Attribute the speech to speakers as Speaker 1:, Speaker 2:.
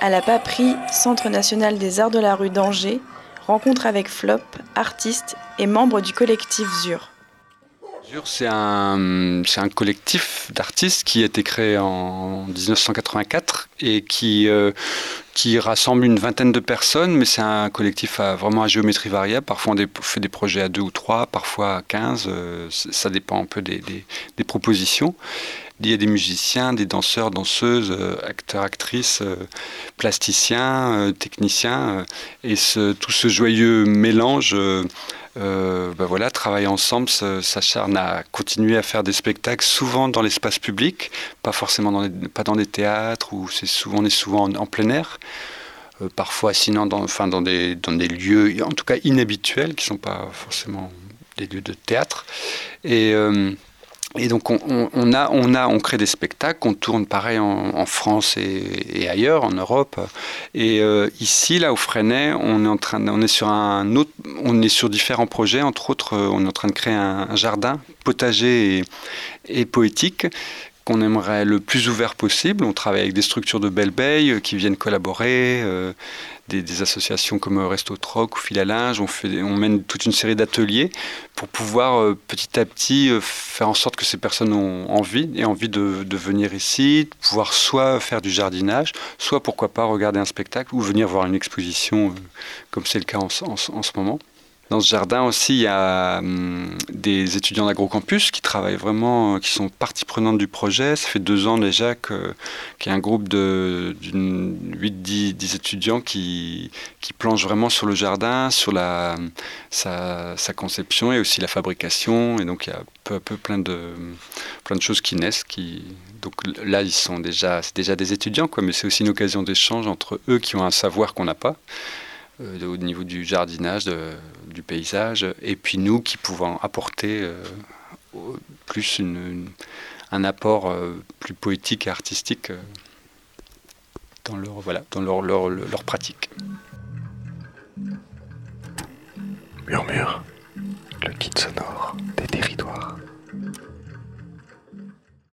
Speaker 1: à la Paperie, Centre national des arts de la rue d'Angers, rencontre avec Flop, artiste et membre du collectif ZUR.
Speaker 2: ZUR, c'est un, collectif d'artistes qui a été créé en 1984 et qui, euh, qui rassemble une vingtaine de personnes, mais c'est un collectif à, vraiment à géométrie variable. Parfois, on fait des projets à deux ou trois, parfois à quinze. Euh, ça dépend un peu des, propositions. Il y a des musiciens, des danseurs, danseuses, euh, acteurs, actrices, plasticiens, techniciens. et tout ce joyeux mélange euh, ben voilà, travailler ensemble, s'acharne à continuer à faire des spectacles, souvent dans l'espace public, pas forcément dans pas dans des théâtres, où c'est souvent, on est souvent en, plein air. Euh, parfois sinon dans, enfin, dans, des, lieux en tout cas inhabituels qui ne sont pas forcément des lieux de théâtre. Et, euh, et donc on, a, on, a, on crée des spectacles, on tourne pareil en, France et, ailleurs, en Europe. Et euh, ici, là au Freinet, on est en train, on est sur un autre, on est sur différents projets. Entre autres, euh, on est en train de créer un, jardin potager et poétique qu'on aimerait le plus ouvert possible. On travaille avec des structures de Belle euh, qui viennent collaborer, euh, des, associations comme Resto Troc ou Fil à linge. On, mène toute une série d'ateliers pour pouvoir euh, petit à petit faire en sorte que ces personnes ont envie et envie de, venir ici, pouvoir soit faire du jardinage, soit pourquoi pas regarder un spectacle ou venir voir une exposition comme c'est le cas en ce moment. Dans ce jardin aussi, il y a hum, des étudiants d'agrocampus qui travaillent vraiment, qui sont partie prenante du projet. Ça fait deux ans déjà qu'il y a un groupe de 8-10 étudiants qui, planchent vraiment sur le jardin, sur la, sa, conception et aussi la fabrication. Et donc il y a peu à peu plein de, plein de choses qui naissent. Donc là, ils sont déjà, c'est déjà des étudiants, mais c'est aussi une occasion d'échange entre eux qui ont un savoir qu'on n'a pas. Euh, au niveau du jardinage, du paysage, et puis nous qui pouvons apporter euh, plus un apport euh, plus poétique et artistique dans leur, voilà, dans leur, leur, leur pratique.
Speaker 3: Murmure, le kit sonore des territoires.